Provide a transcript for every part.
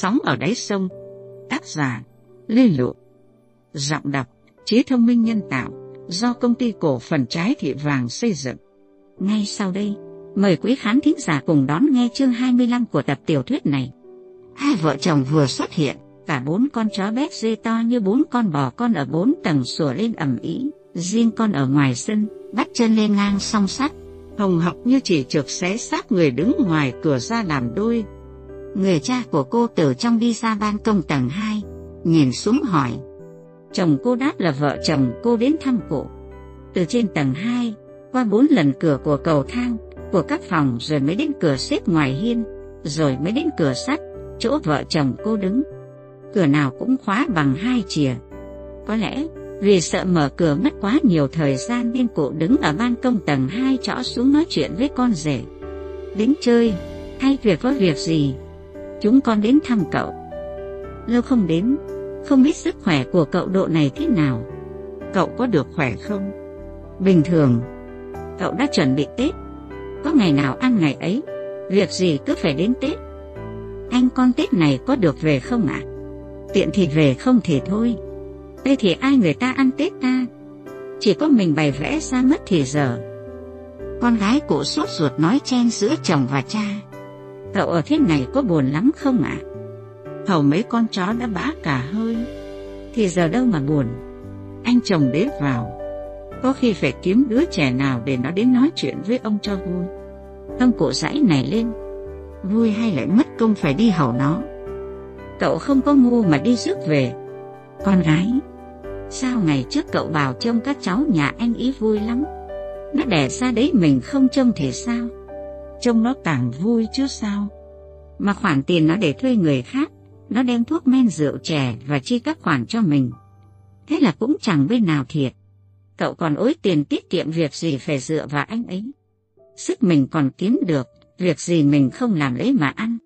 Sóng ở đáy sông. Tác giả, Lê Lụa. Giọng đọc, Trí thông minh nhân tạo, Do công ty cổ phần trái thị vàng xây dựng. Ngay sau đây, Mời quý khán thính giả cùng đón nghe chương 25 của tập tiểu thuyết này. Hai vợ chồng vừa xuất hiện, Cả bốn con chó bé dê to như bốn con bò con ở bốn tầng sủa lên ẩm ý Riêng con ở ngoài sân, Bắt chân lên ngang song sắt. Hồng học như chỉ trực xé xác người đứng ngoài cửa ra làm đôi. Người cha của cô từ trong đi ra ban công tầng 2, nhìn xuống hỏi. Chồng cô đáp là vợ chồng cô đến thăm cụ. Từ trên tầng 2, qua bốn lần cửa của cầu thang, của các phòng rồi mới đến cửa xếp ngoài hiên, rồi mới đến cửa sắt, chỗ vợ chồng cô đứng. Cửa nào cũng khóa bằng hai chìa. Có lẽ vì sợ mở cửa mất quá nhiều thời gian nên cụ đứng ở ban công tầng 2 trõ xuống nói chuyện với con rể. Đến chơi, hay việc có việc gì, Chúng con đến thăm cậu. Lâu không đến, không biết sức khỏe của cậu độ này thế nào. Cậu có được khỏe không? Bình thường. Cậu đã chuẩn bị Tết. Có ngày nào ăn ngày ấy, việc gì cứ phải đến Tết. Anh con Tết này có được về không ạ? Tiện thì về không thì thôi. Đây thì ai người ta ăn Tết ta? Chỉ có mình bày vẽ ra mất thì giờ. Con gái cụ sốt ruột nói chen giữa chồng và cha. Cậu ở thế này có buồn lắm không ạ? À? Hầu mấy con chó đã bã cả hơi, thì giờ đâu mà buồn. Anh chồng đế vào, có khi phải kiếm đứa trẻ nào để nó đến nói chuyện với ông cho vui. Ông cụ dãy này lên, vui hay lại mất công phải đi hầu nó. Cậu không có ngu mà đi rước về. Con gái, sao ngày trước cậu bảo trông các cháu nhà anh ý vui lắm. Nó đẻ ra đấy mình không trông thì sao? Trông nó càng vui chứ sao. Mà khoản tiền nó để thuê người khác, nó đem thuốc men rượu chè và chi các khoản cho mình. Thế là cũng chẳng bên nào thiệt. Cậu còn ối tiền tiết kiệm việc gì phải dựa vào anh ấy. Sức mình còn kiếm được, việc gì mình không làm lấy mà ăn.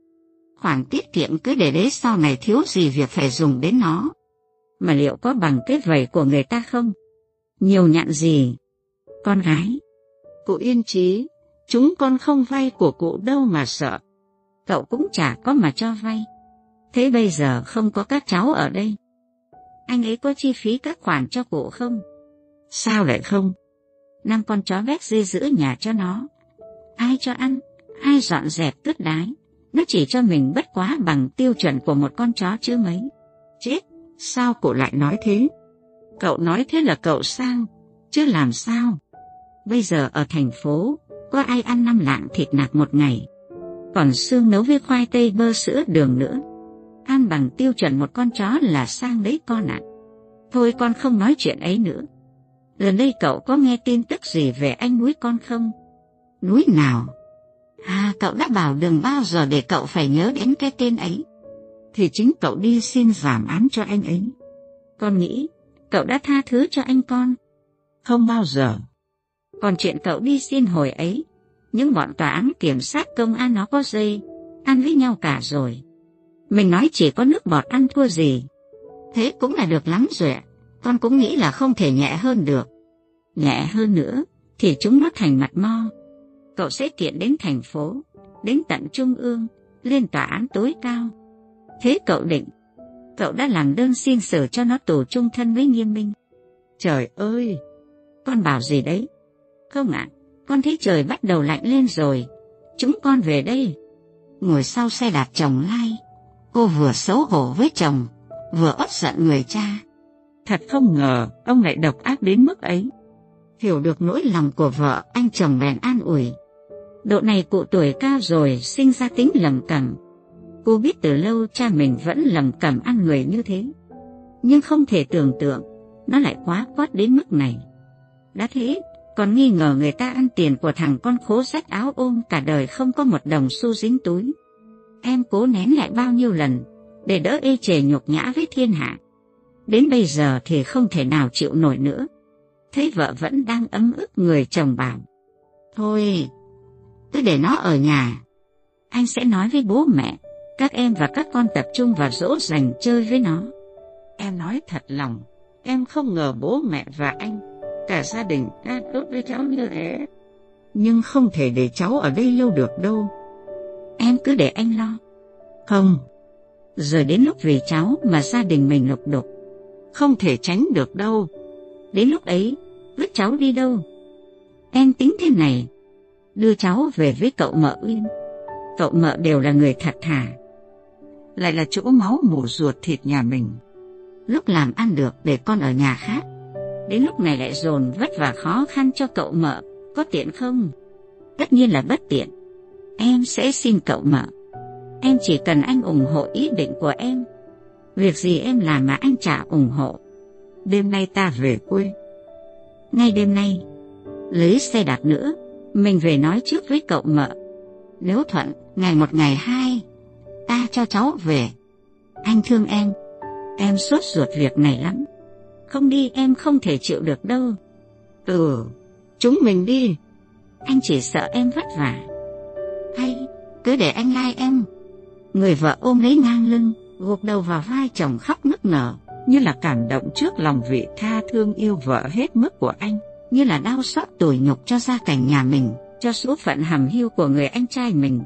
Khoản tiết kiệm cứ để đấy sau này thiếu gì việc phải dùng đến nó. Mà liệu có bằng cái vầy của người ta không? Nhiều nhặn gì? Con gái. Cụ yên trí, Chúng con không vay của cụ đâu mà sợ. Cậu cũng chả có mà cho vay. Thế bây giờ không có các cháu ở đây. Anh ấy có chi phí các khoản cho cụ không? Sao lại không? Năm con chó vét dê giữ nhà cho nó. Ai cho ăn, ai dọn dẹp tước đái. Nó chỉ cho mình bất quá bằng tiêu chuẩn của một con chó chứ mấy. Chết, sao cụ lại nói thế? Cậu nói thế là cậu sang, chứ làm sao? Bây giờ ở thành phố, có ai ăn năm lạng thịt nạc một ngày. Còn xương nấu với khoai tây bơ sữa đường nữa. Ăn bằng tiêu chuẩn một con chó là sang đấy con ạ. Thôi con không nói chuyện ấy nữa. Gần đây cậu có nghe tin tức gì về anh núi con không? Núi nào? À, cậu đã bảo đừng bao giờ để cậu phải nhớ đến cái tên ấy. Thì chính cậu đi xin giảm án cho anh ấy. Con nghĩ cậu đã tha thứ cho anh con. Không bao giờ. Còn chuyện cậu đi xin hồi ấy, những bọn tòa án kiểm sát công an nó có dây, ăn với nhau cả rồi. Mình nói chỉ có nước bọt ăn thua gì. Thế cũng là được lắm rồi ạ. Con cũng nghĩ là không thể nhẹ hơn được. Nhẹ hơn nữa thì chúng nó thành mặt mo. Cậu sẽ kiện đến thành phố, đến tận trung ương, lên tòa án tối cao. Thế cậu định, cậu đã làm đơn xin xử cho nó tù trung thân với nghiêm minh. Trời ơi, con bảo gì đấy? Không ạ, con thấy trời bắt đầu lạnh lên rồi. Chúng con về đây. Ngồi sau xe đạp chồng lai, cô vừa xấu hổ với chồng, vừa ớt giận người cha. Thật không ngờ ông lại độc ác đến mức ấy. Hiểu được nỗi lòng của vợ, anh chồng bèn an ủi. Độ này cụ tuổi cao rồi, sinh ra tính lầm cầm. Cô biết từ lâu cha mình vẫn lầm cầm ăn người như thế. Nhưng không thể tưởng tượng, nó lại quá quát đến mức này. Đã thế, còn nghi ngờ người ta ăn tiền của thằng con khố rách áo ôm cả đời không có một đồng xu dính túi. Em cố nén lại bao nhiêu lần, để đỡ ê chề nhục nhã với thiên hạ. Đến bây giờ thì không thể nào chịu nổi nữa. Thấy vợ vẫn đang ấm ức người chồng bảo. Thôi, cứ để nó ở nhà. Anh sẽ nói với bố mẹ, các em và các con tập trung vào dỗ dành chơi với nó. Em nói thật lòng, em không ngờ bố mẹ và anh cả gia đình đã tốt với cháu như thế. Nhưng không thể để cháu ở đây lâu được đâu. Em cứ để anh lo. Không, Rồi đến lúc vì cháu mà gia đình mình lục đục. Không thể tránh được đâu. Đến lúc ấy, vứt cháu đi đâu? Em tính thế này, đưa cháu về với cậu mợ Uyên. Cậu mợ đều là người thật thà. Lại là chỗ máu mủ ruột thịt nhà mình. Lúc làm ăn được để con ở nhà khác. Đến lúc này lại dồn vất vả khó khăn cho cậu mợ, có tiện không? Tất nhiên là bất tiện. Em sẽ xin cậu mợ. Em chỉ cần anh ủng hộ ý định của em. Việc gì em làm mà anh chả ủng hộ. Đêm nay ta về quê. Ngay đêm nay, lấy xe đạp nữa, mình về nói trước với cậu mợ. Nếu thuận, ngày một ngày hai, ta cho cháu về. Anh thương em, em sốt ruột việc này lắm. Không đi em không thể chịu được đâu. Ừ, chúng mình đi. Anh chỉ sợ em vất vả. Hay, cứ để anh lai em. Người vợ ôm lấy ngang lưng, gục đầu vào vai chồng khóc nức nở, như là cảm động trước lòng vị tha thương yêu vợ hết mức của anh, như là đau xót tủi nhục cho gia cảnh nhà mình, cho số phận hầm hiu của người anh trai mình.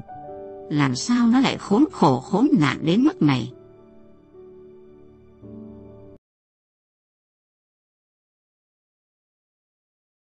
Làm sao nó lại khốn khổ khốn nạn đến mức này?